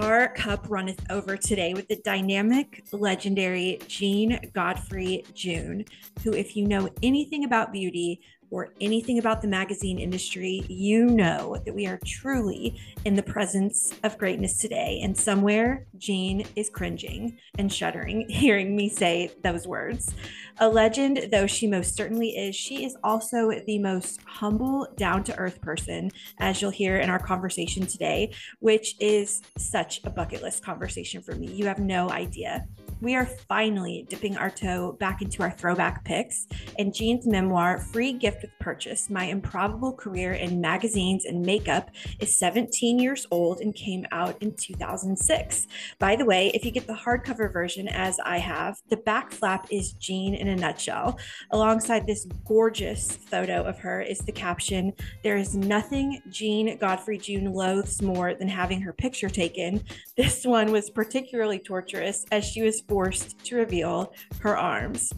our cup runneth over today with the dynamic, legendary Jean Godfrey June, who, if you know anything about beauty, or anything about the magazine industry, you know that we are truly in the presence of greatness today. And somewhere, Jean is cringing and shuddering hearing me say those words. A legend, though she most certainly is, she is also the most humble, down to earth person, as you'll hear in our conversation today, which is such a bucket list conversation for me. You have no idea we are finally dipping our toe back into our throwback picks and Jean's memoir, Free Gift with Purchase My Improbable Career in Magazines and Makeup, is 17 years old and came out in 2006. By the way, if you get the hardcover version, as I have, the back flap is Jean in a nutshell. Alongside this gorgeous photo of her is the caption There is nothing Jean Godfrey June loathes more than having her picture taken. This one was particularly torturous as she was forced to reveal her arms.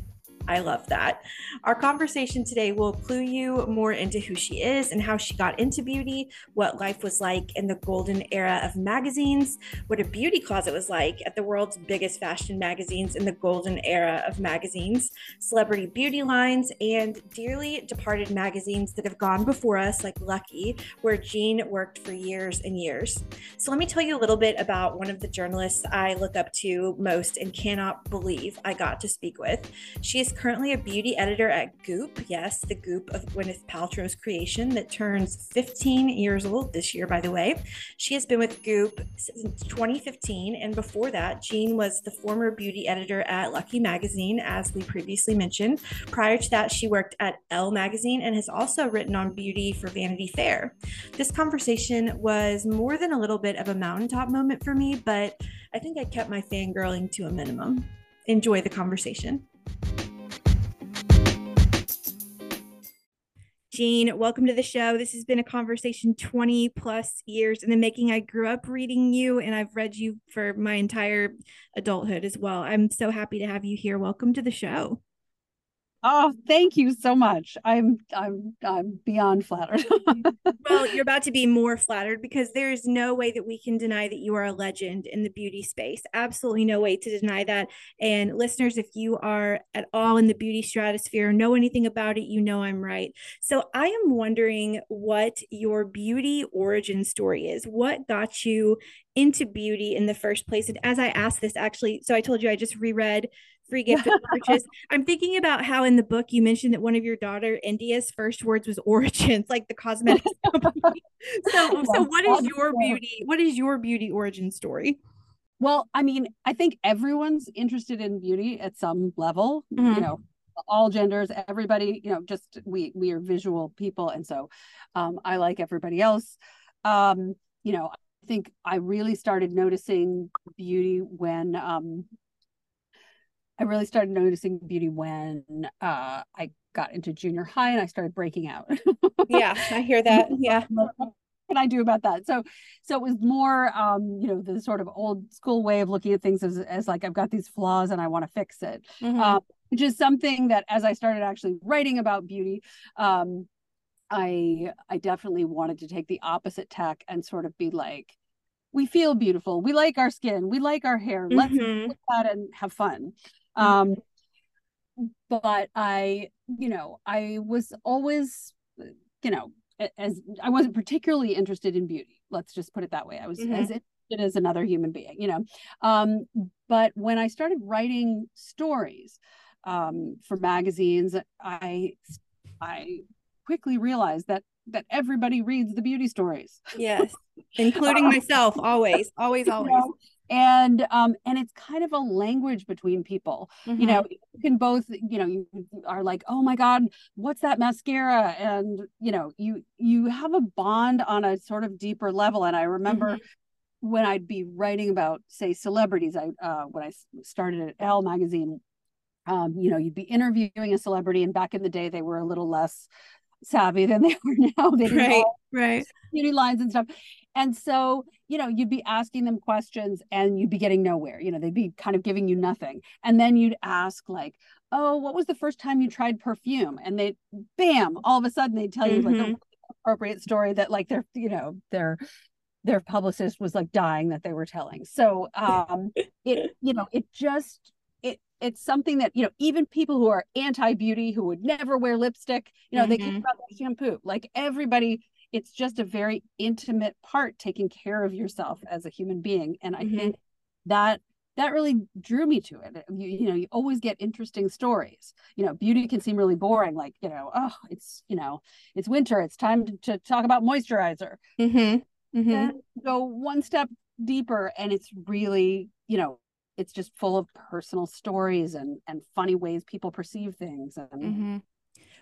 I love that. Our conversation today will clue you more into who she is and how she got into beauty, what life was like in the golden era of magazines, what a beauty closet was like at the world's biggest fashion magazines in the golden era of magazines, celebrity beauty lines, and dearly departed magazines that have gone before us, like Lucky, where Jean worked for years and years. So, let me tell you a little bit about one of the journalists I look up to most and cannot believe I got to speak with. She is currently a beauty editor at Goop. Yes, the Goop of Gwyneth Paltrow's creation that turns 15 years old this year, by the way. She has been with Goop since 2015. And before that, Jean was the former beauty editor at Lucky Magazine, as we previously mentioned. Prior to that, she worked at Elle Magazine and has also written on beauty for Vanity Fair. This conversation was more than a little bit of a mountaintop moment for me, but I think I kept my fangirling to a minimum. Enjoy the conversation. Jean, welcome to the show. This has been a conversation 20 plus years in the making. I grew up reading you and I've read you for my entire adulthood as well. I'm so happy to have you here. Welcome to the show. Oh, thank you so much. I'm I'm I'm beyond flattered. well, you're about to be more flattered because there is no way that we can deny that you are a legend in the beauty space. Absolutely no way to deny that. And listeners, if you are at all in the beauty stratosphere know anything about it, you know I'm right. So I am wondering what your beauty origin story is. What got you into beauty in the first place? And as I asked this, actually, so I told you I just reread free gift with purchase. I'm thinking about how in the book you mentioned that one of your daughter India's first words was origins, like the cosmetics company. so, so what is your beauty? What is your beauty origin story? Well, I mean, I think everyone's interested in beauty at some level. Mm-hmm. You know, all genders, everybody. You know, just we we are visual people, and so um, I like everybody else. Um, you know, I think I really started noticing beauty when um, I really started noticing beauty when uh, I got into junior high and I started breaking out. yeah, I hear that. Yeah. What can I do about that? So, so it was more, um, you know, the sort of old school way of looking at things as, as like I've got these flaws and I want to fix it, mm-hmm. um, which is something that as I started actually writing about beauty, um, I I definitely wanted to take the opposite tack and sort of be like, we feel beautiful, we like our skin, we like our hair, let's mm-hmm. look at and have fun. Um, but I, you know, I was always, you know, as I wasn't particularly interested in beauty. Let's just put it that way. I was mm-hmm. as interested as another human being, you know. Um, but when I started writing stories um, for magazines, I I quickly realized that that everybody reads the beauty stories. Yes, including myself. Always, always, always. You know, and um and it's kind of a language between people mm-hmm. you know you can both you know you are like oh my god what's that mascara and you know you you have a bond on a sort of deeper level and i remember mm-hmm. when i'd be writing about say celebrities i uh when i started at Elle magazine um you know you'd be interviewing a celebrity and back in the day they were a little less savvy than they are now they right right beauty lines and stuff and so, you know, you'd be asking them questions and you'd be getting nowhere. You know, they'd be kind of giving you nothing. And then you'd ask, like, oh, what was the first time you tried perfume? And they, bam, all of a sudden they'd tell you mm-hmm. like a appropriate story that like they're, you know, they're their publicist was like dying that they were telling. So um it you know it just it's something that you know even people who are anti-beauty who would never wear lipstick you know mm-hmm. they care about their shampoo like everybody it's just a very intimate part taking care of yourself as a human being and i mm-hmm. think that that really drew me to it you, you know you always get interesting stories you know beauty can seem really boring like you know oh it's you know it's winter it's time to, to talk about moisturizer mm-hmm. Mm-hmm. go one step deeper and it's really you know it's just full of personal stories and and funny ways people perceive things and mm-hmm.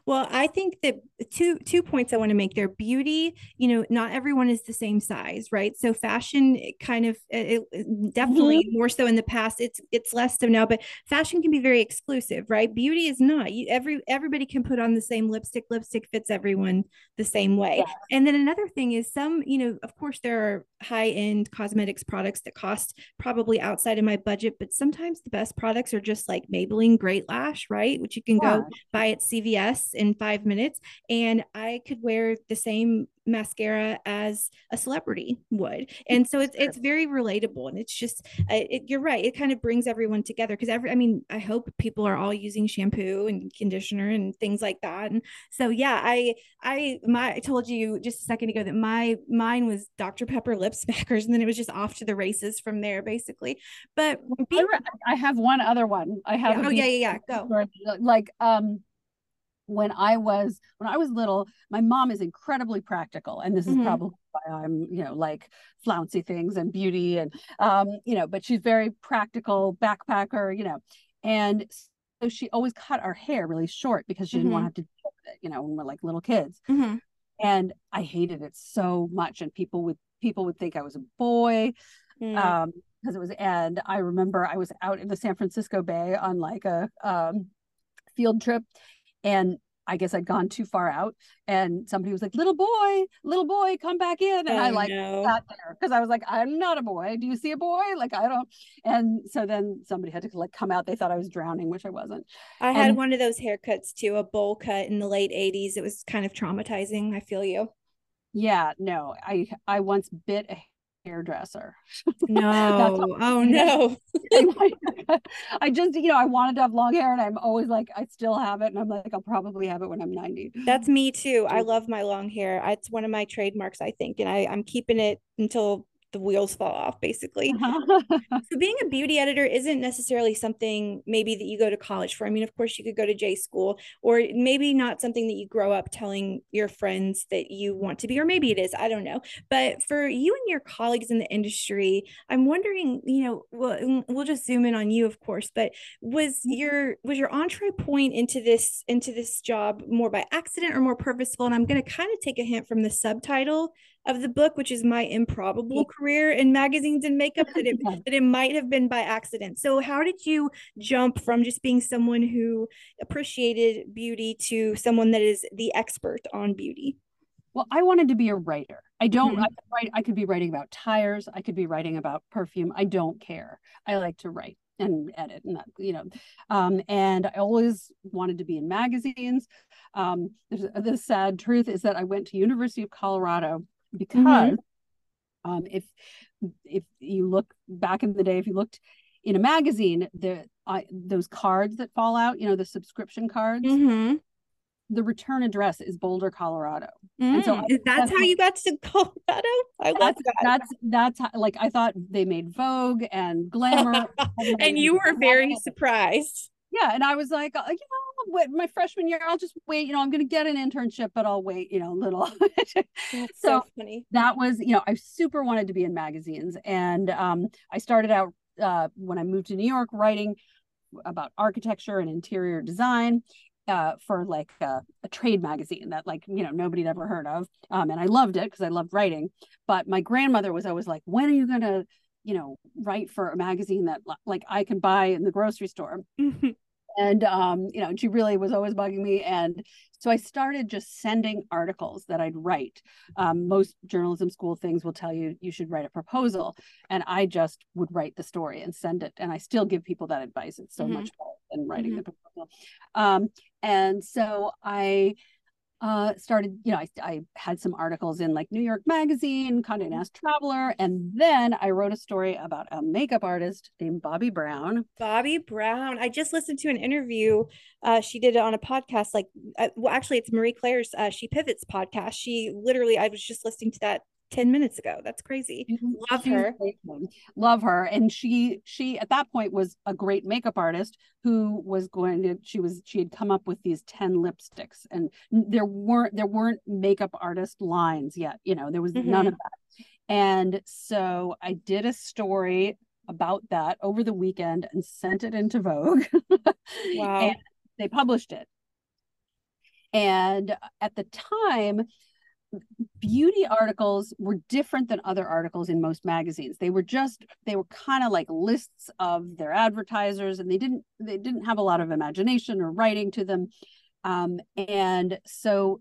Well, I think that two two points I want to make there. Beauty, you know, not everyone is the same size, right? So fashion eh, kind of eh, it, it definitely mm-hmm. more so in the past. It's it's less so now, but fashion can be very exclusive, right? Beauty is not. You every everybody can put on the same lipstick. Lipstick fits everyone the same way. Yeah. And then another thing is some, you know, of course there are high end cosmetics products that cost probably outside of my budget, but sometimes the best products are just like Maybelline Great Lash, right? Which you can yeah. go buy at CVS in five minutes. And I could wear the same mascara as a celebrity would. And so it's it's very relatable and it's just uh, it, you're right it kind of brings everyone together because every i mean i hope people are all using shampoo and conditioner and things like that and so yeah i i my i told you just a second ago that my mine was dr pepper lip smackers and then it was just off to the races from there basically. But being, i have one other one. I have yeah, oh yeah yeah yeah go. like um when I was when I was little, my mom is incredibly practical, and this is mm-hmm. probably why I'm you know like flouncy things and beauty and um you know, but she's very practical backpacker, you know, and so she always cut our hair really short because she didn't mm-hmm. want to have to deal with it, you know, when we're like little kids. Mm-hmm. And I hated it so much, and people would people would think I was a boy. Mm. Um, because it was and I remember I was out in the San Francisco Bay on like a um field trip and I guess I'd gone too far out, and somebody was like, "Little boy, little boy, come back in," and oh, I like no. sat there because I was like, "I'm not a boy. Do you see a boy? Like I don't." And so then somebody had to like come out. They thought I was drowning, which I wasn't. I had one of those haircuts too, a bowl cut in the late '80s. It was kind of traumatizing. I feel you. Yeah, no, I I once bit a hairdresser. No. oh no. I just, you know, I wanted to have long hair and I'm always like, I still have it. And I'm like, I'll probably have it when I'm 90. That's me too. I love my long hair. It's one of my trademarks, I think. And I, I'm keeping it until the wheels fall off basically. So being a beauty editor isn't necessarily something maybe that you go to college for. I mean of course you could go to j school or maybe not something that you grow up telling your friends that you want to be or maybe it is i don't know. But for you and your colleagues in the industry i'm wondering you know we'll, we'll just zoom in on you of course but was mm-hmm. your was your entree point into this into this job more by accident or more purposeful? And i'm going to kind of take a hint from the subtitle of the book, which is my improbable career in magazines and makeup, that it, that it might have been by accident. So, how did you jump from just being someone who appreciated beauty to someone that is the expert on beauty? Well, I wanted to be a writer. I don't mm-hmm. I, could write, I could be writing about tires. I could be writing about perfume. I don't care. I like to write and edit and that, you know um, and i always wanted to be in magazines um, the sad truth is that i went to university of colorado because mm-hmm. um, if if you look back in the day, if you looked in a magazine, the uh, those cards that fall out, you know, the subscription cards. Mm-hmm. The return address is Boulder, Colorado, mm, and so mm, I, that's, that's, how you got to Colorado. I love that. That's that's how, like I thought they made Vogue and Glamour, and you were very surprised. Yeah, and I was like, uh, you know, my freshman year, I'll just wait. You know, I'm going to get an internship, but I'll wait. You know, a little. so, so funny. That was, you know, I super wanted to be in magazines, and um, I started out uh, when I moved to New York writing about architecture and interior design. Uh, for like a, a, trade magazine that like you know nobody had ever heard of um, and i loved it because i loved writing but my grandmother was always like when are you going to you know write for a magazine that like i can buy in the grocery store and um, you know she really was always bugging me. And so i started just sending articles that i'd write. Um, most journalism school things will tell you you should write a proposal. And i just would write the story and send it. And i still give people that advice. It's so mm-hmm. much better than writing mm-hmm. the proposal. Um, and so i uh, started, you know, I, I had some articles in like New York Magazine, Condé Mm-hmm. Nast Traveler, and then I wrote a story about a makeup artist named Bobbi Brown. Bobbi Brown. I just listened to an interview. Uh, she did it on a podcast. Like, uh, well, actually, it's Marie Claire's. Uh, she pivots podcast. She literally, I was just listening to that ten minutes ago. That's crazy. Mm-hmm. Love her. Love her. And she she at that point was a great makeup artist who was going to she was she had come up with these 10 lipsticks and there weren't there weren't makeup artist lines yet. You know, there was none mm-hmm. of that. And so I did a story about that over the weekend and sent it into Vogue. Wow. and they published it. And at the time, beauty articles were different than other articles in most magazines. They were just they were kind of like lists of their advertisers and they didn't they didn't have a lot of imagination or writing to them. Um, and so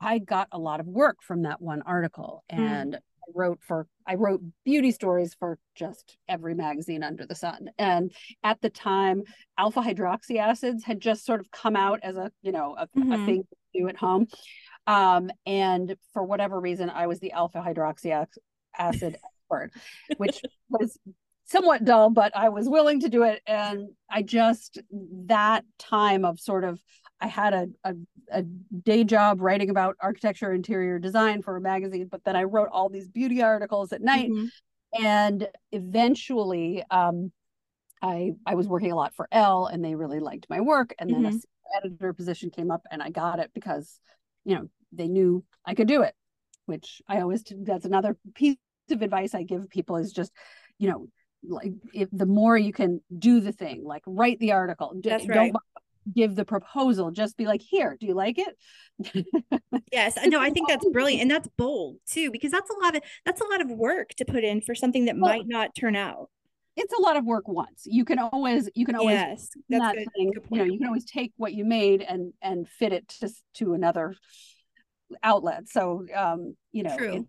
I got a lot of work from that one article and I wrote for I wrote beauty stories for just every magazine under the sun. And at the time, alpha hydroxy acids had just sort of come out as a, you know, a, a Mhm. thing to do at home. Um, and for whatever reason, I was the alpha hydroxy acid expert, which was somewhat dull, but I was willing to do it. And I just that time of sort of I had a, a, a day job writing about architecture, interior design for a magazine, but then I wrote all these beauty articles at night. Mhm. And eventually, um, I I was working a lot for Elle, and they really liked my work. And then a Mhm. senior editor position came up, and I got it because, you know, they knew I could do it. Which I always that's another piece of advice I give people is just, you know, like if the more you can do the thing, like write the article, That's don't right. give the proposal. Just be like, here, do you like it? Yes, no. I think that's brilliant, and that's bold too, because that's a lot of that's a lot of work to put in for something that Well, might not turn out. It's a lot of work once. You can always you can always Yes, that's that good. thing, good you know, you can always take what you made and and fit it to to another outlet. So um, you know, True.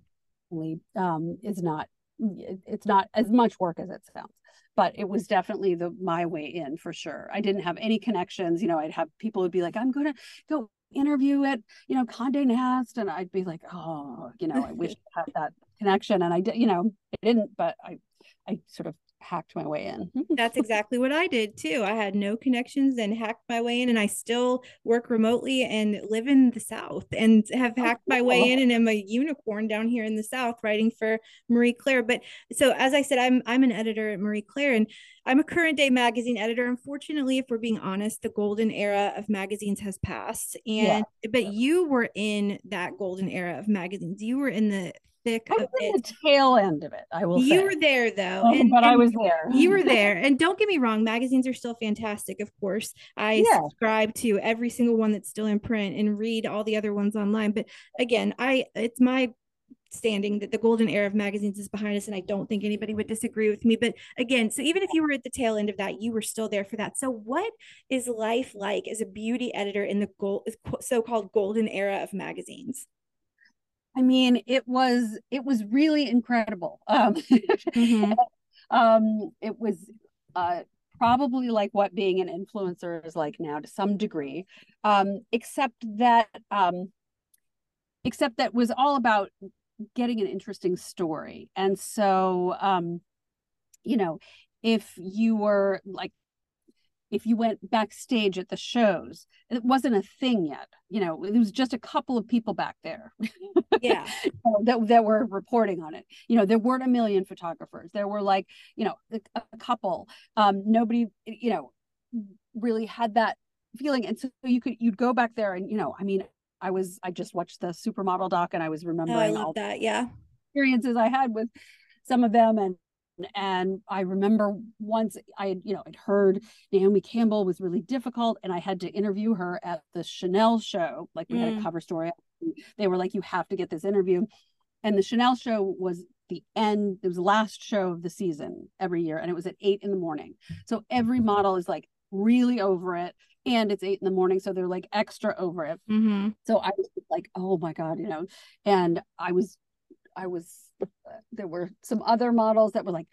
it um is not it's not as much work as it sounds. But it was definitely the my way in for sure. I didn't have any connections. You know, I'd have people would be like, I'm gonna go interview at, you know, Condé Nast. And I'd be like, oh, you know, I wish I had that connection. And I did, you know, I didn't, but I I sort of hacked my way in. That's exactly what I did too. I had no connections and hacked my way in, and I still work remotely and live in the South and have Oh, hacked my way in and am a unicorn down here in the South writing for Marie Claire. But so as I said, I'm I'm an editor at Marie Claire and I'm a current day magazine editor. Unfortunately, if we're being honest, the golden era of magazines has passed. Yeah. And but you were in that golden era of magazines. You were in the thick I was in the tail end of it, I will You say. were there though. Oh, and- but I was there. you were there and don't get me wrong magazines are still fantastic of course i Yeah. subscribe to every single one that's still in print and read all the other ones online but again i it's my standing that the golden era of magazines is behind us and i don't think anybody would disagree with me but again so even if you were at the tail end of that you were still there for that so what is life like as a beauty editor in the gold so-called golden era of magazines I mean, it was it was really incredible. Um, Mhm. um, it was uh, probably like what being an influencer is like now to some degree, um, except that um, except that was all about getting an interesting story. And so, um, you know, if you were like if you went backstage at the shows, it wasn't a thing yet. You know, it was just a couple of people back there. yeah that that were reporting on it. You know, there weren't a million photographers. There were like, you know, a, a couple. Um, nobody, you know, really had that feeling. And so you could you'd go back there and, you know, I mean, I was I just watched the supermodel doc and I was oh i remembering all that yeah experiences I had with some of them and and I remember once I had, you know, I'd heard Naomi Campbell was really difficult and I had to interview her at the Chanel show. Like we had a Mm. cover story. They were like, you have to get this interview. And the Chanel show was the end, it was the last show of the season every year. And it was at eight in the morning. So every model is like really over it. And it's eight in the morning. So they're like extra over it. mm-hmm. So I was like, oh my God, you know, and I was, I was, there were some other models that were like,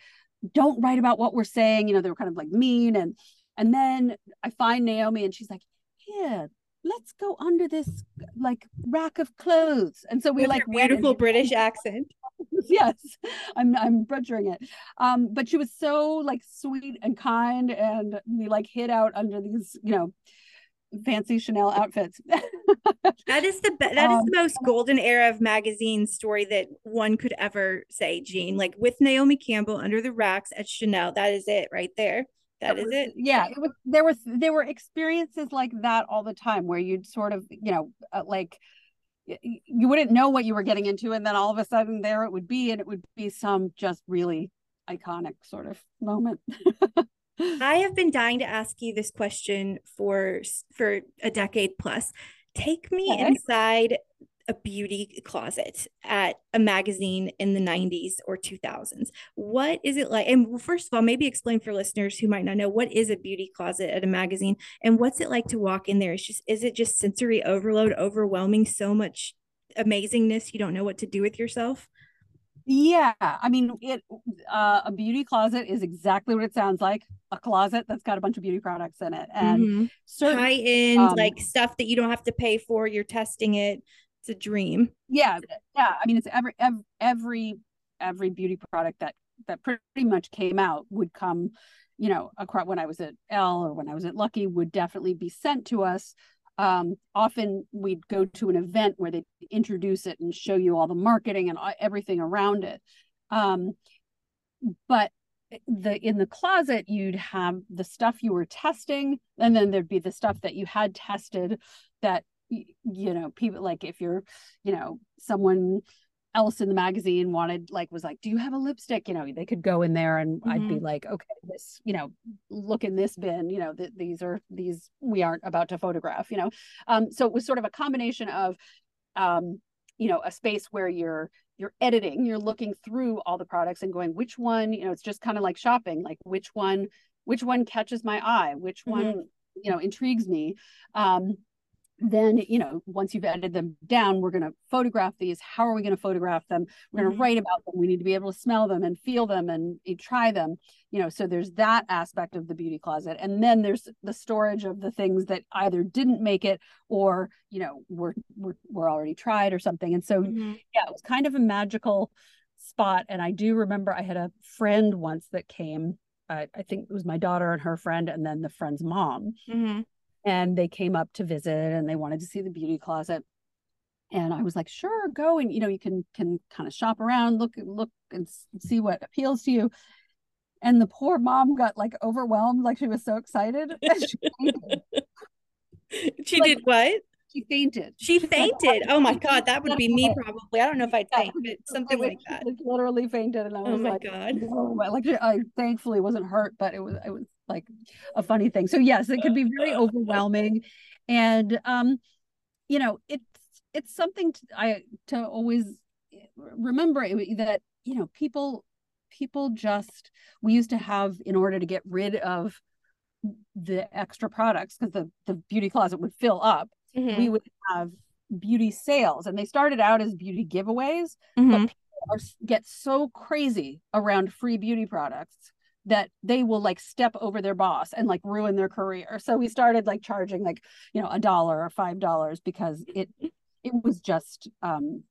don't write about what we're saying. You know, they were kind of like mean. And, and then I find Naomi and she's like, yeah, let's go under this like rack of clothes. And so we With like beautiful British accent. yes, I'm I'm butchering it. Um, but she was so like sweet and kind, and we like hid out under these, you know, fancy Chanel outfits. that is the be- that um, the most golden era of magazine story that one could ever say, Jean. Like with Naomi Campbell under the racks at Chanel. That is it right there. That is it. Yeah, it was. There were there were experiences like that all the time where you'd sort of you know uh, like you wouldn't know what you were getting into, and then all of a sudden there it would be, and it would be some just really iconic sort of moment. I have been dying to ask you this question for for a decade plus. Take me okay. inside a beauty closet at a magazine in the 90s or 2000s. What is it like? And first of all, maybe explain for listeners who might not know what is a beauty closet at a magazine and what's it like to walk in there? Is just is it just sensory overload, overwhelming so much amazingness you don't know what to do with yourself? Yeah, I mean, it uh, a beauty closet is exactly what it sounds like a closet that's got a bunch of beauty products in it and mm-hmm. certain, high end um, like stuff that you don't have to pay for. You're testing it. It's a dream. Yeah, yeah. I mean, it's every every every, every beauty product that that pretty much came out would come, you know, across when I was at Elle or when I was at Lucky would definitely be sent to us um, often we'd go to an event where they introduce it and show you all the marketing and everything around it. Um, but the in the closet you'd have the stuff you were testing and then there'd be the stuff that you had tested that you know people like if you're you know someone else in the magazine wanted like was like do you have a lipstick you know they could go in there and mm-hmm. i'd be mm-hmm. like okay this you know look in this bin you know th- these are these we aren't about to photograph you know um so it was sort of a combination of um you know a space where you're you're editing you're looking through all the products and going which one you know it's just kind of like shopping like which one which one catches my eye which mm-hmm. one you know intrigues me um then you know once you've edited them down we're going to photograph these. How are we going to photograph them? We're going to mm-hmm. write about them. We need to be able to smell them and feel them and, and try them. You know so there's that aspect of the beauty closet. And then there's the storage of the things that either didn't make it or you know were were, were already tried or something. And so mm-hmm. yeah it was kind of a magical spot. And i do remember i had a friend once that came. I, I think it was my daughter and her friend and then the friend's mom. Mm-hmm and they came up to visit and they wanted to see the beauty closet and i was like sure go and you know you can can kind of shop around look look and see what appeals to you and the poor mom got like overwhelmed like she was so excited she, she like, did what she fainted. She oh, fainted. Oh my god, that would be me probably. I don't know if I'd faint, but something like that. literally fainted, and I oh was oh my like, god, oh my, like I thankfully wasn't hurt, but it was it was like a funny thing. So yes, it could be very overwhelming, and um, you know, it's it's something to, I to always remember that you know people people just we used to have in order to get rid of the extra products because the the beauty closet would fill up mm-hmm. we would have beauty sales and they started out as beauty giveaways mm-hmm. but people are, get so crazy around free beauty products that they will like step over their boss and like ruin their career so we started like charging like you know a dollar or five dollars because it it was just um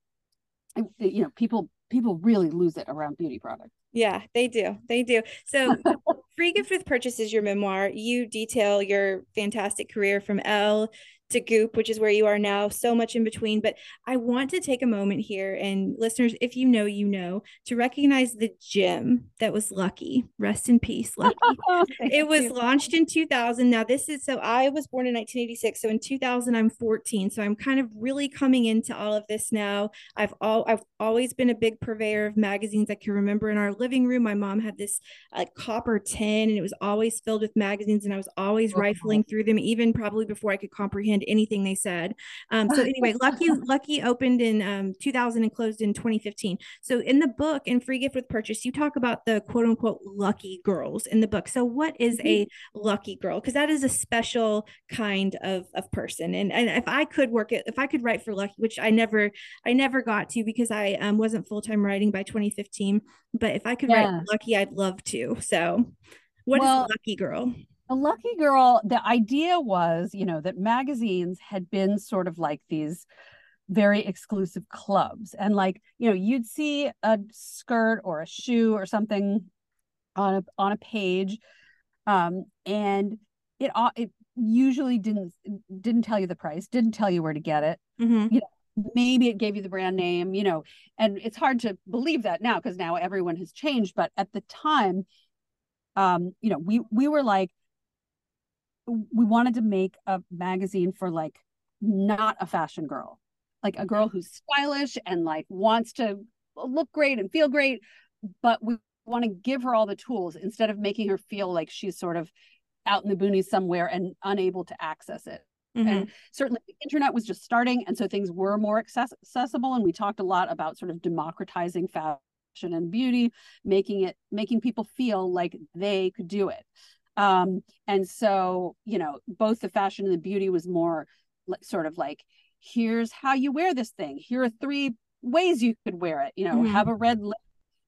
it, you know people people really lose it around beauty products yeah, they do. They do. So, Free Gift with Purchase is your memoir. You detail your fantastic career from Elle to Goop, which is where you are now, so much in between. But I want to take a moment here, and listeners, if you know, you know, to recognize the gym that was Lucky. Rest in peace, Lucky. it was you. launched in 2000. Now, this is so I was born in 1986. So in 2000, I'm 14. So I'm kind of really coming into all of this now. I've all I've always been a big purveyor of magazines. I can remember in our living room, my mom had this uh, copper tin, and it was always filled with magazines, and I was always oh, rifling through them, even probably before I could comprehend anything they said. Um, so anyway, Lucky Lucky opened in um, 2000 and closed in 2015. So in the book, in Free Gift with Purchase, you talk about the quote unquote lucky girls in the book. So what is mm-hmm. a lucky girl? Because that is a special kind of of person. And and if I could work it, if I could write for Lucky, which I never I never got to because I um, wasn't full time writing by 2015. But if I could yeah. write Lucky, I'd love to. So what well, is Lucky Girl? A lucky girl the idea was you know that magazines had been sort of like these very exclusive clubs and like you know you'd see a skirt or a shoe or something on a on a page um and it it usually didn't didn't tell you the price didn't tell you where to get it mm-hmm. you know maybe it gave you the brand name you know and it's hard to believe that now because now everyone has changed but at the time um you know we we were like we wanted to make a magazine for like not a fashion girl like a girl who's stylish and like wants to look great and feel great but we want to give her all the tools instead of making her feel like she's sort of out in the boonies somewhere and unable to access it. Mm-hmm. and certainly the internet was just starting and so things were more access- accessible and we talked a lot about sort of democratizing fashion and beauty making it making people feel like they could do it um and so you know both the fashion and the beauty was more like sort of like here's how you wear this thing. Here are three ways you could wear it. You know mm-hmm. have a red lip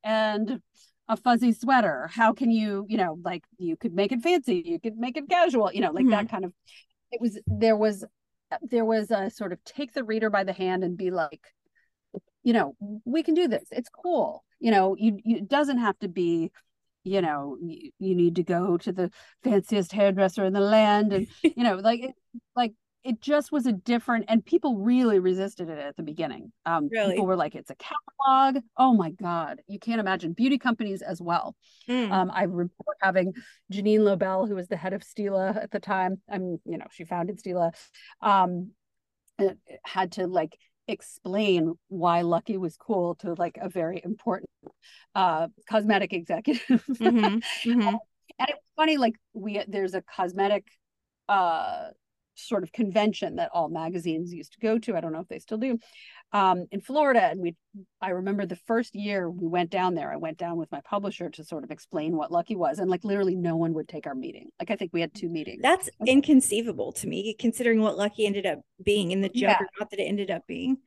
and a fuzzy sweater. How can you you know like you could make it fancy. You could make it casual. You know like mm-hmm. that kind of it was there was there was a sort of take the reader by the hand and be like you know we can do this. It's cool. You know you, you it doesn't have to be you know you, you need to go to the fanciest hairdresser in the land and you know like it, like it just was a different and people really resisted it at the beginning. Um really? people were like it's a catalog. Oh my god you can't imagine. Beauty companies as well. Mm. um i remember having Jeanine Lobell who was the head of stila at the time. I'm you know she founded stila um had to like explain why lucky was cool to like a very important uh cosmetic executive mm-hmm. Mm-hmm. and it's funny like we there's a cosmetic uh sort of convention that all magazines used to go to. I don't know if they still do. Um, in Florida, and we, I remember the first year we went down there. I went down with my publisher to sort of explain what Lucky was, and like literally no one would take our meeting. Like I think we had two meetings. That's inconceivable to me, considering what Lucky ended up being in the juggernaut yeah. that it ended up being.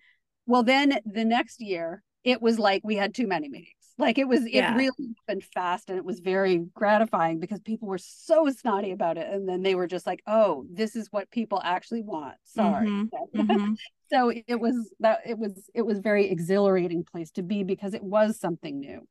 Well, then the next year, it was like we had too many meetings. Like it was, yeah. it really happened fast and it was very gratifying because people were so snotty about it. And then they were just like, oh, this is what people actually want. Sorry. Mm-hmm. Mm-hmm. so it was that it was it was very exhilarating place to be because it was something new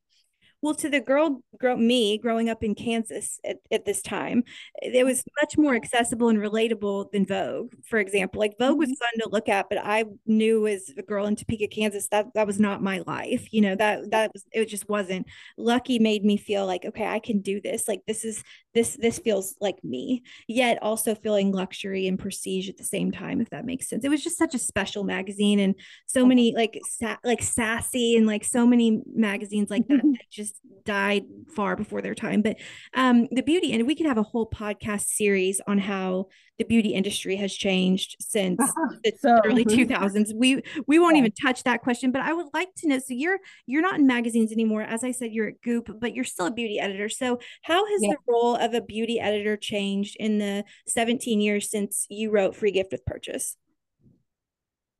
well to the girl grow me growing up in kansas at, at this time it was much more accessible and relatable than vogue for example. Like vogue was mm-hmm. fun to look at but i knew as a girl in topeka kansas that that was not my life you know that that was it just wasn't. Lucky made me feel like okay i can do this. Like this is this this feels like me yet also feeling luxury and prestige at the same time if that makes sense. It was just such a special magazine and so many like sa- like sassy and like so many magazines like that, that just just died far before their time. But um, the beauty, and we could have a whole podcast series on how the beauty industry has changed since the early 2000s. We we won't yeah. even touch that question, but I would like to know. So you're you're not in magazines anymore. As I said, you're at Goop, but you're still a beauty editor. So how has yeah. the role of a beauty editor changed in the 17 years since you wrote Free Gift with Purchase?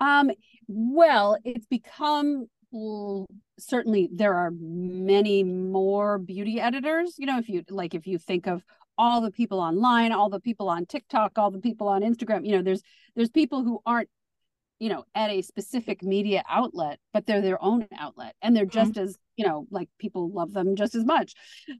Um, well, it's become certainly there are many more beauty editors you know if you like if you think of all the people online all the people on tiktok all the people on instagram you know there's there's people who aren't you know at a specific media outlet but they're their own outlet and they're just mm-hmm. as you know like people love them just as much.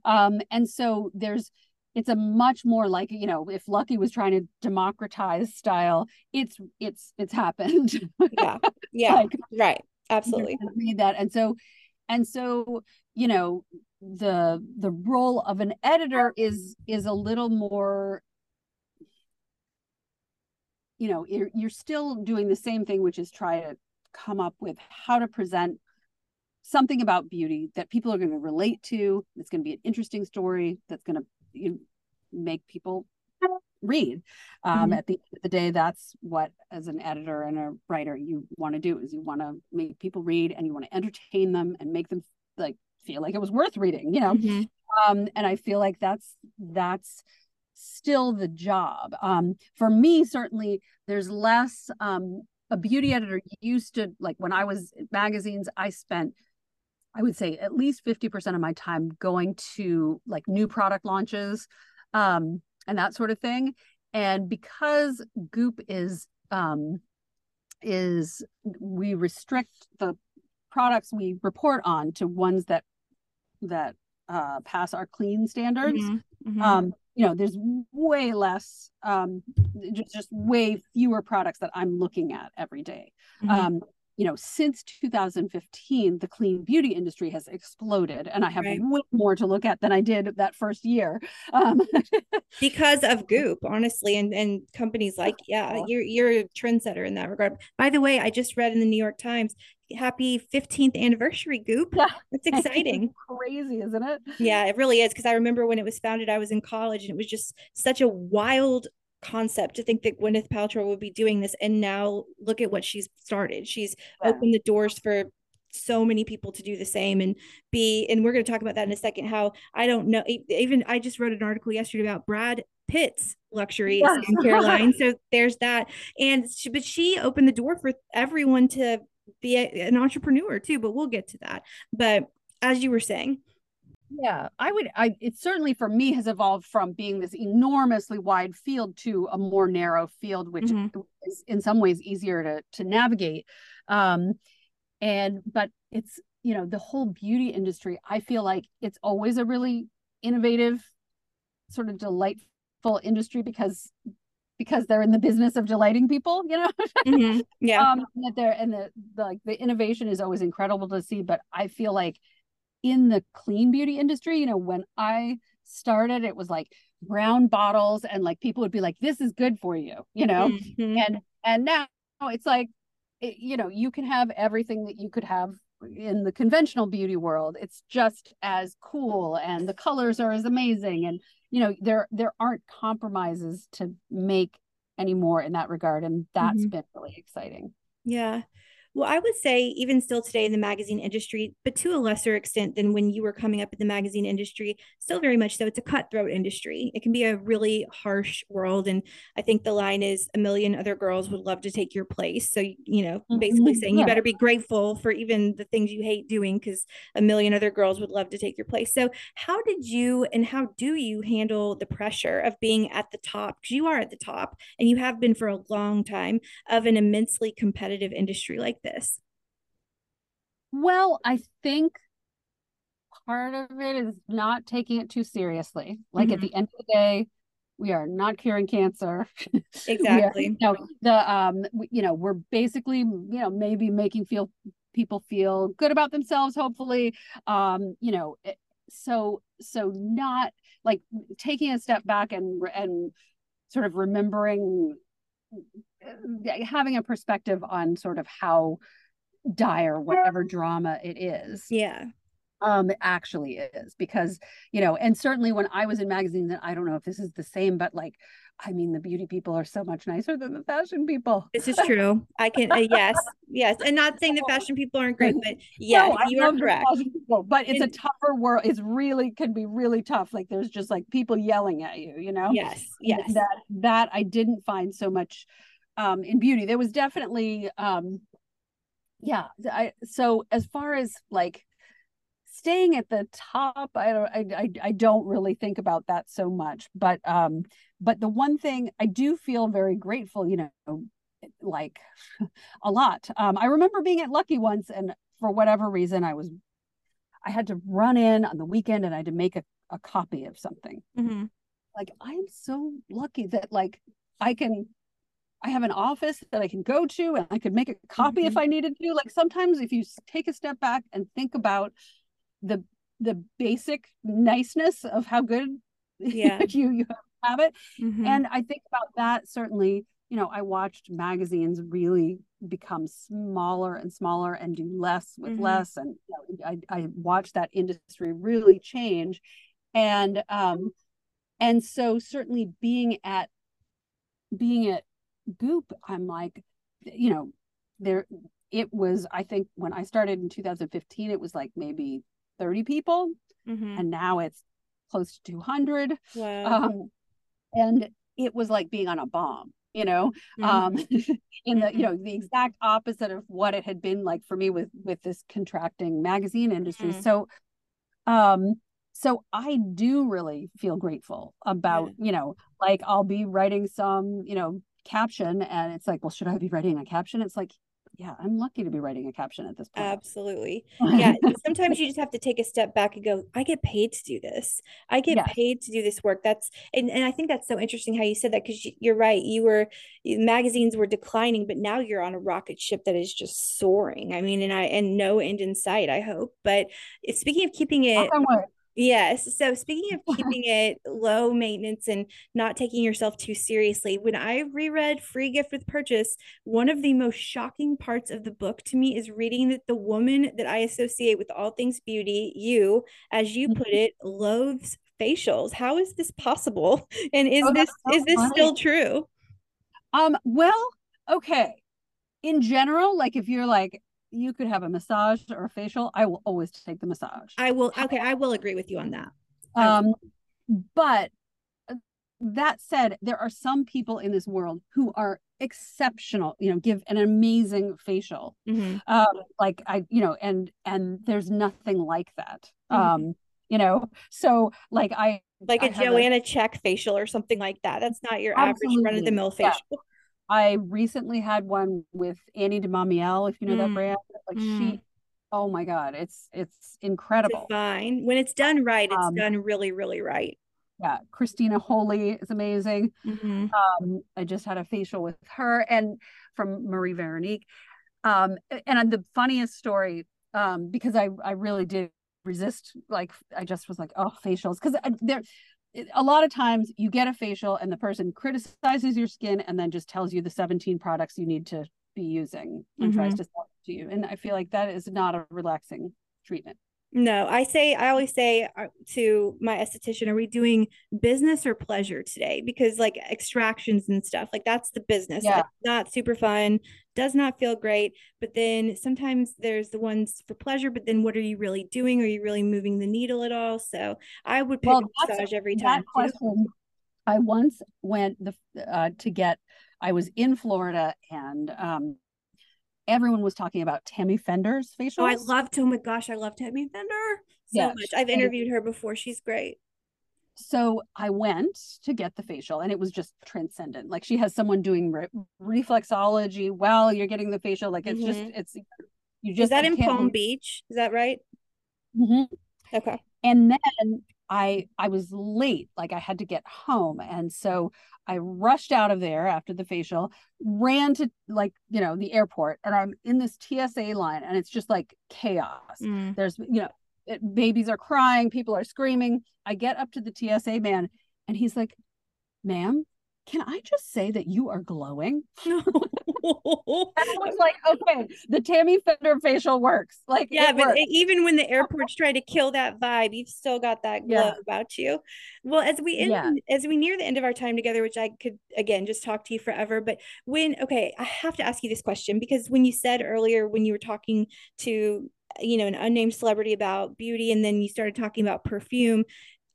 Um and so there's it's a much more like you know if lucky was trying to democratize style it's it's it's happened. Yeah. Yeah. Like, right absolutely. read that. And so and so you know the the role of an editor is is a little more you know you're, you're still doing the same thing which is try to come up with how to present something about beauty that people are going to relate to it's going to be an interesting story that's going to you know, make people read um, mm-hmm. at the end of the day that's what as an editor and a writer you want to do is you want to make people read and you want to entertain them and make them like feel like it was worth reading you know mm-hmm. um, and i feel like that's that's still the job um, for me certainly there's less um, a beauty editor used to like when i was magazines i spent i would say at least 50% of my time going to like new product launches um, and that sort of thing. And because Goop is um, is we restrict the products we report on to ones that that uh, pass our clean standards. Mm-hmm. Mm-hmm. Um, you know, there's way less, um, just, just way fewer products that I'm looking at every day. Mm-hmm. Um, you know, since 2015, the clean beauty industry has exploded, and I have right. way more to look at than I did that first year. Um, because of Goop, honestly, and and companies like yeah, you're you're a trendsetter in that regard. By the way, I just read in the New York Times happy 15th anniversary goop yeah. it's exciting crazy isn't it yeah it really is because i remember when it was founded i was in college and it was just such a wild concept to think that Gwyneth Paltrow would be doing this. And now look at what she's started. She's yeah. opened the doors for so many people to do the same and be and we're going to talk about that in a second how i don't know even i just wrote an article yesterday about brad pitt's luxury yes. in caroline so there's that and she, but she opened the door for everyone to be a, an entrepreneur too but we'll get to that but as you were saying yeah i would i it certainly for me has evolved from being this enormously wide field to a more narrow field which mm-hmm. is in some ways easier to to navigate um and but it's you know the whole beauty industry i feel like it's always a really innovative sort of delightful industry because because they're in the business of delighting people you know mm-hmm. yeah um that they're and the, the like the innovation is always incredible to see but i feel like in the clean beauty industry, you know, when I started, it was like brown bottles and like people would be like, this is good for you, you know? Mm-hmm. And and now it's like, it, you know, you can have everything that you could have in the conventional beauty world. It's just as cool and the colors are as amazing. And, you know, there there aren't compromises to make anymore in that regard. And that's mm-hmm. been really exciting. Yeah. Well, I would say even still today in the magazine industry, but to a lesser extent than when you were coming up in the magazine industry, still very much so. It's a cutthroat industry. It can be a really harsh world. And I think the line is a million other girls would love to take your place. So, you know, mm-hmm. basically saying yeah. you better be grateful for even the things you hate doing because a million other girls would love to take your place. So, how did you and how do you handle the pressure of being at the top? Because you are at the top and you have been for a long time of an immensely competitive industry like this this? Well, I think part of it is not taking it too seriously. Like mm-hmm. at the end of the day, we are not curing cancer. Exactly. are, you know, the um, you know, we're basically, you know, maybe making feel people feel good about themselves. Hopefully, um, you know, eh, so so not like taking a step back and and sort of remembering having a perspective on sort of how dire whatever drama it is yeah um it actually is because you know and certainly when i was in magazines and i don't know if this is the same but like I mean, the beauty people are so much nicer than the fashion people. This is true. I can, uh, yes, yes. And not saying the fashion people aren't great, but yeah, no, you are correct. People, but it's and, a tougher world. It's really, can be really tough. Like there's just like people yelling at you, you know? Yes, yes. That, that I didn't find so much um, in beauty. There was definitely, um, yeah. I, so as far as like, staying at the top i don't I, I don't really think about that so much but um but the one thing i do feel very grateful you know like a lot um i remember being at lucky once and for whatever reason i was i had to run in on the weekend and i had to make a, a copy of something mm-hmm. like i'm so lucky that like i can I have an office that I can go to and I could make a copy mm-hmm. if I needed to. Like sometimes if you take a step back and think about the the basic niceness of how good yeah. you you have it. Mm-hmm. And I think about that certainly, you know, I watched magazines really become smaller and smaller and do less with mm-hmm. less. And you know, I, I watched that industry really change. And um and so certainly being at being at Goop, I'm like, you know, there it was, I think when I started in 2015, it was like maybe 30 people mm-hmm. and now it's close to 200 wow. um, and it was like being on a bomb you know mm-hmm. um in the you mm-hmm. know the exact opposite of what it had been like for me with with this contracting magazine industry mm-hmm. so um so I do really feel grateful about, yeah. you know, like I'll be writing some, you know, caption and it's like, well, should I be writing a caption? It's like, yeah, I'm lucky to be writing a caption at this point. Absolutely. Yeah. sometimes you just have to take a step back and go, I get paid to do this. I get yes. paid to do this work. That's, and, and I think that's so interesting how you said that because you're right. You were, magazines were declining, but now you're on a rocket ship that is just soaring. I mean, and I, and no end in sight, I hope. But eh, speaking of keeping it, Yes. So speaking of keeping it low maintenance and not taking yourself too seriously, when I reread Free Gift with Purchase, one of the most shocking parts of the book to me is reading that the woman that I associate with all things beauty, you, as you put mm-hmm. it, loathes facials. How is this possible? And is oh, this so is this funny. still true? Um, well, okay. In general, like if you're like you could have a massage or a facial. I will always take the massage. I will. Okay, I will agree with you on that. Um, but uh, that said, there are some people in this world who are exceptional. You know, give an amazing facial. Mm-hmm. Um, like I, you know, and and there's nothing like that. Mm-hmm. Um, you know, so like I like a Joanna a, Czech facial or something like that. That's not your average run of the mill facial. Yeah. I recently had one with Annee de Mamiel, if you know mm. that brand. Like mm. she, oh my god, it's it's incredible. Fine when it's done right, it's um, done really really right. Yeah, Kristina Holey is amazing. Mm-hmm. Um, I just had a facial with her and from Marie Veronique. Um, and the funniest story, um, because I I really did resist like I just was like oh facials because there a lot of times you get a facial and the person criticizes your skin and then just tells you the 17 products you need to be using and mm-hmm. tries to sell it to you. And I feel like that is not a relaxing treatment. No, I say, I always say uh, to my esthetician, are we doing business or pleasure today? Because like extractions and stuff, like that's the business. Yeah. That's not super fun, does not feel great. But then sometimes there's the ones for pleasure, but then what are you really doing? Are you really moving the needle at all? So I would pick well, massage every time. Question, I once went the uh, to get, I was in Florida and um, everyone was talking about Tammy Fender's facial. Oh, I love. Oh my gosh, I love Tammy Fender so yeah, much. I've interviewed her before. She's great. So I went to get the facial, and it was just transcendent. Like she has someone doing re- reflexology while you're getting the facial. Like it's mm-hmm. just it's you just is that in Palm Beach? Is that right? Mm-hmm. Okay. And then I I was late, like I had to get home, and so I rushed out of there after the facial, ran to like, you know, the airport, and I'm in this TSA line and it's just like chaos. Mm. There's, you know, it, babies are crying, people are screaming. I get up to the TSA man and he's like, ma'am, can I just say that you are glowing? No. was like, okay, the Tammy Fender facial works. Like, yeah, but works. even when the airports try to kill that vibe, you've still got that glow yeah. about you. Well, as we end, yeah. as we near the end of our time together, which I could again just talk to you forever, but when okay, I have to ask you this question because when you said earlier when you were talking to you know an unnamed celebrity about beauty and then you started talking about perfume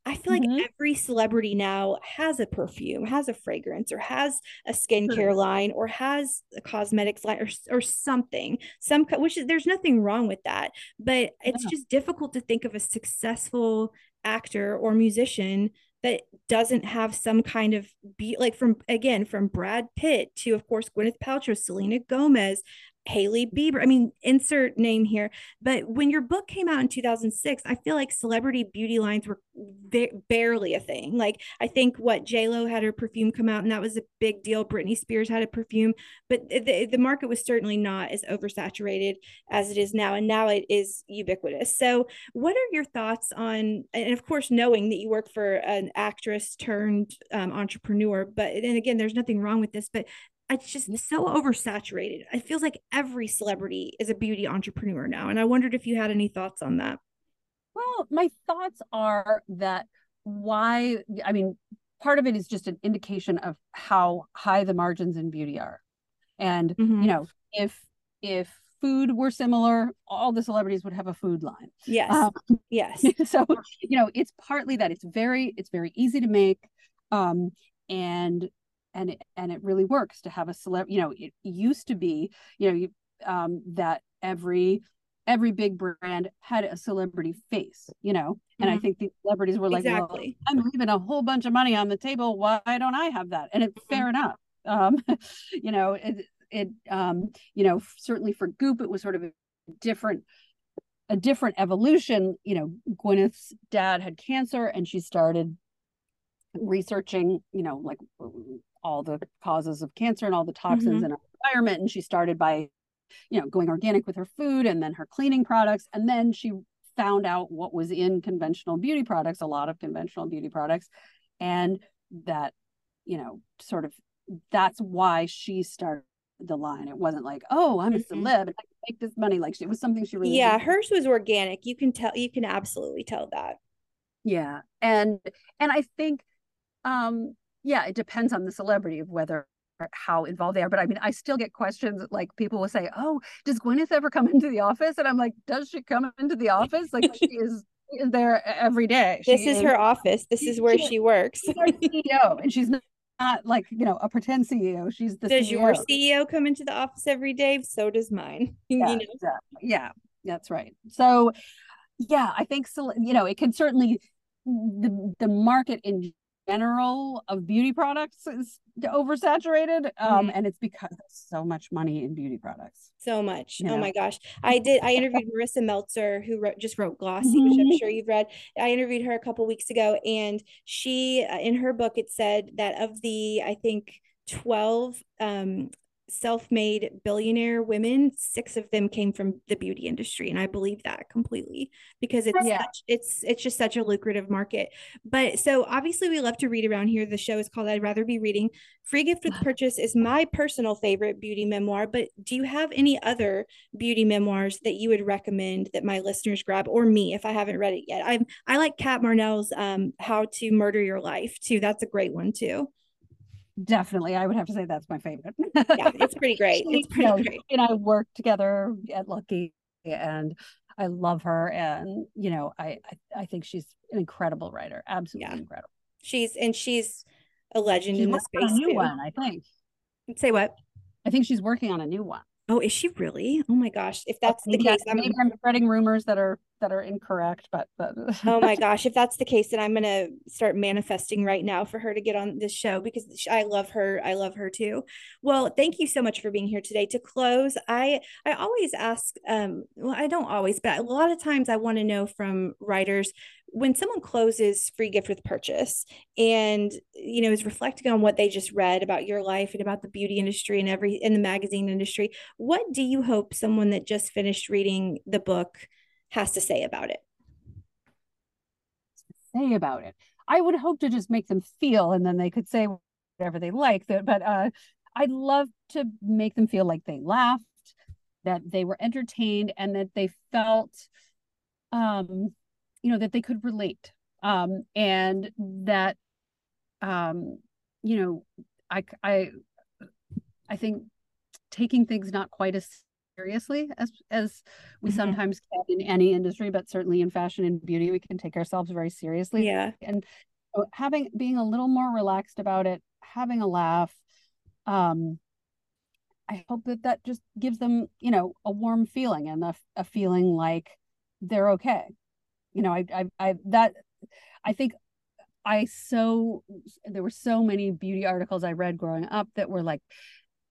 I feel like mm-hmm. every celebrity now has a perfume, has a fragrance, or has a skincare sure. line, or has a cosmetics line, or or something. Some which is, there's nothing wrong with that, but it's yeah. just difficult to think of a successful actor or musician that doesn't have some kind of be like from again from Brad Pitt to of course Gwyneth Paltrow, Selena Gomez, Hailey Bieber. I mean, insert name here. But when your book came out in 2006, I feel like celebrity beauty lines were barely a thing. Like, I think what J Lo had her perfume come out, and that was a big deal. Britney Spears had a perfume, but the, the market was certainly not as oversaturated as it is now. And now it is ubiquitous. So, what are your thoughts on, and of course, knowing that you work for an actress turned um, entrepreneur, but and again, there's nothing wrong with this, but it's just so oversaturated. It feels like every celebrity is a beauty entrepreneur now. And I wondered if you had any thoughts on that. Well, my thoughts are that why, I mean, part of it is just an indication of how high the margins in beauty are. And, mm-hmm. you know, if, if, food were similar all the celebrities would have a food line yes um, yes so you know it's partly that it's very it's very easy to make um and and it, and it really works to have a celeb you know it used to be you know you, um, that every every big brand had a celebrity face, you know. And mm-hmm. I think the celebrities were like, exactly. well, I'm leaving a whole bunch of money on the table. Why don't I have that? And it's mm-hmm. fair enough. Um, you know, it, it um, you know, certainly for Goop, it was sort of a different a different evolution. You know, Gwyneth's dad had cancer and she started researching, you know, like all the causes of cancer and all the toxins mm-hmm. in our environment. And she started by you know, going organic with her food and then her cleaning products. And then she found out what was in conventional beauty products, a lot of conventional beauty products. And that, you know, sort of that's why she started the line. It wasn't like, oh, I'm a mm-hmm. celeb and I can make this money. Like it was something she really Yeah, did. hers was organic. You can tell you can absolutely tell that. Yeah. And and I think um yeah, it depends on the celebrity of whether uh, how involved they are. But I mean, I still get questions like people will say, "Oh, does Gwyneth ever come into the office?" And I'm like, "Does she come into the office? Like she is." is there every day. She this is, is, her office. This is where she, she works. She's our CEO, and she's not, not like you know a pretend CEO. She's the. Does CEO. your CEO come into the office every day? So does mine. Yeah, you know? exactly. yeah, that's right. So, yeah, I think so. You know, it can certainly the the market in general of beauty products is oversaturated um, mm-hmm. and it's because so much money in beauty products. So much. You oh my gosh. I did i interviewed marisa meltzer who wrote, just wrote glossy which i'm sure you've read. I interviewed her a couple weeks ago and she uh, in her book it said that of the i think 12 um, self-made billionaire women six of them came from the beauty industry and i believe that completely because it's yeah. such, it's it's just such a lucrative market. But so obviously we love to read around here. The show is called i'd rather be reading. Free gift with purchase is my personal favorite beauty memoir but do you have any other beauty memoirs that you would recommend that my listeners grab or me if i haven't read it yet? I'm i like cat marnell's um how to murder your life too. That's a great one too definitely i would have to say that's my favorite. Yeah it's pretty great it's pretty you know, great. and i worked together at lucky and i love her and you know i i, I think she's an incredible writer absolutely yeah. incredible. She's and she's a legend she's in the space a new too. one i think. Say what? I think she's working on a new one Oh, is she really? Oh my gosh! If that's the case, I'm, I'm spreading rumors that are that are incorrect, but, but oh my gosh, if that's the case, then I'm gonna start manifesting right now for her to get on this show because I love her. I love her too. Well, thank you so much for being here today. To close, I I always ask. Um, well, I don't always, but a lot of times I want to know from writers when someone closes free gift with purchase and you know is reflecting on what they just read about your life and about the beauty industry and every in the magazine industry what do you hope someone that just finished reading the book has to say about it? Say about it. I would hope to just make them feel and then they could say whatever they like but uh i'd love to make them feel like they laughed that they were entertained and that they felt um you know that they could relate. Um and that um you know i i i think taking things not quite as seriously as as we mm-hmm. sometimes can in any industry but certainly in fashion and beauty we can take ourselves very seriously. Yeah. And having being a little more relaxed about it having a laugh um i hope that that just gives them you know a warm feeling and a, a feeling like they're okay you know, I, I, I, that, I think I so, there were so many beauty articles I read growing up that were like,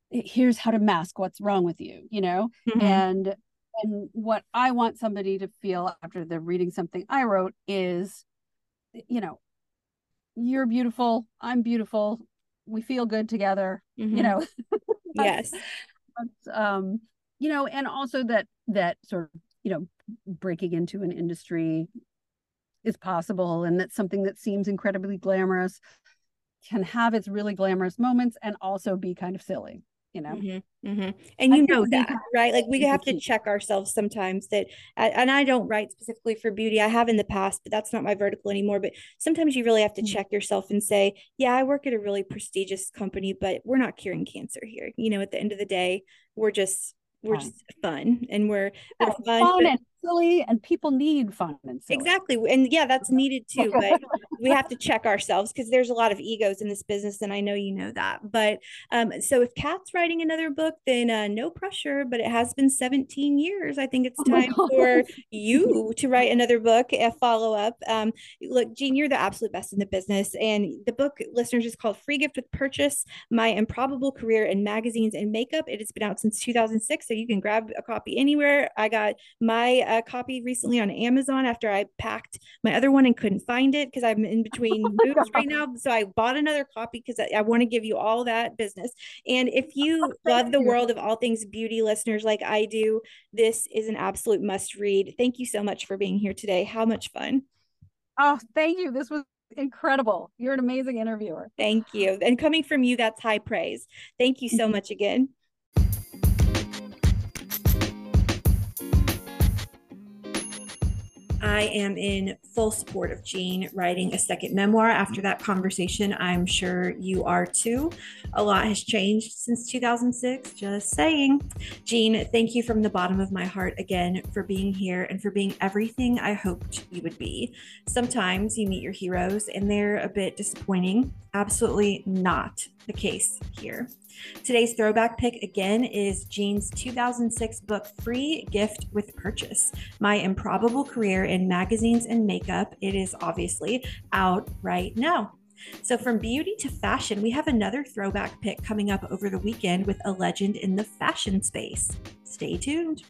here's how to mask what's wrong with you, you know? Mm-hmm. And, and what I want somebody to feel after they're reading something I wrote is, you know, you're beautiful, I'm beautiful, we feel good together, mm-hmm. you know? yes. um, you know, and also that, that sort of, you know, breaking into an industry is possible and that something that seems incredibly glamorous can have its really glamorous moments and also be kind of silly you know? Mm-hmm, mm-hmm. and you I know that right? Like we have to check ourselves sometimes that and i don't write specifically for beauty. I have in the past but that's not my vertical anymore. But sometimes you really have to mm-hmm. check yourself and say yeah i work at a really prestigious company but we're not curing cancer here. You know at the end of the day we're just we're just fun and we're, we're fun, fun and silly and people need fun and silly. Exactly. And yeah, that's needed too. But we have to check ourselves because there's a lot of egos in this business. And I know you know that. But um, so if Cat's writing another book, then uh, no pressure. But it has been 17 years. I think it's oh time oh for you to write another book, a follow up. Um, look, Jean, you're the absolute best in the business. And the book, listeners, is called Free Gift with Purchase My Improbable Career in Magazines and Makeup. It has been out since 2006. So you can grab a copy anywhere. I got my uh, copy recently on Amazon after I packed my other one and couldn't find it because I'm in between moves right now. So I bought another copy because I, I want to give you all that business. And if you love the world of all things beauty listeners like I do, this is an absolute must read. Thank you so much for being here today. How much fun. Oh, thank you. This was incredible. You're an amazing interviewer. Thank you. And coming from you, that's high praise. Thank you so mm-hmm. much again. I am in full support of Jean writing a second memoir. After that conversation, I'm sure you are too. A lot has changed since 2006, just saying. Jean, thank you from the bottom of my heart again for being here and for being everything I hoped you would be. Sometimes you meet your heroes and they're a bit disappointing. Absolutely not the case here. Today's throwback pick again is Jean's 2006 book, Free Gift with Purchase My Improbable Career in Magazines and Makeup. It is obviously out right now. So, from beauty to fashion, we have another throwback pick coming up over the weekend with a legend in the fashion space. Stay tuned.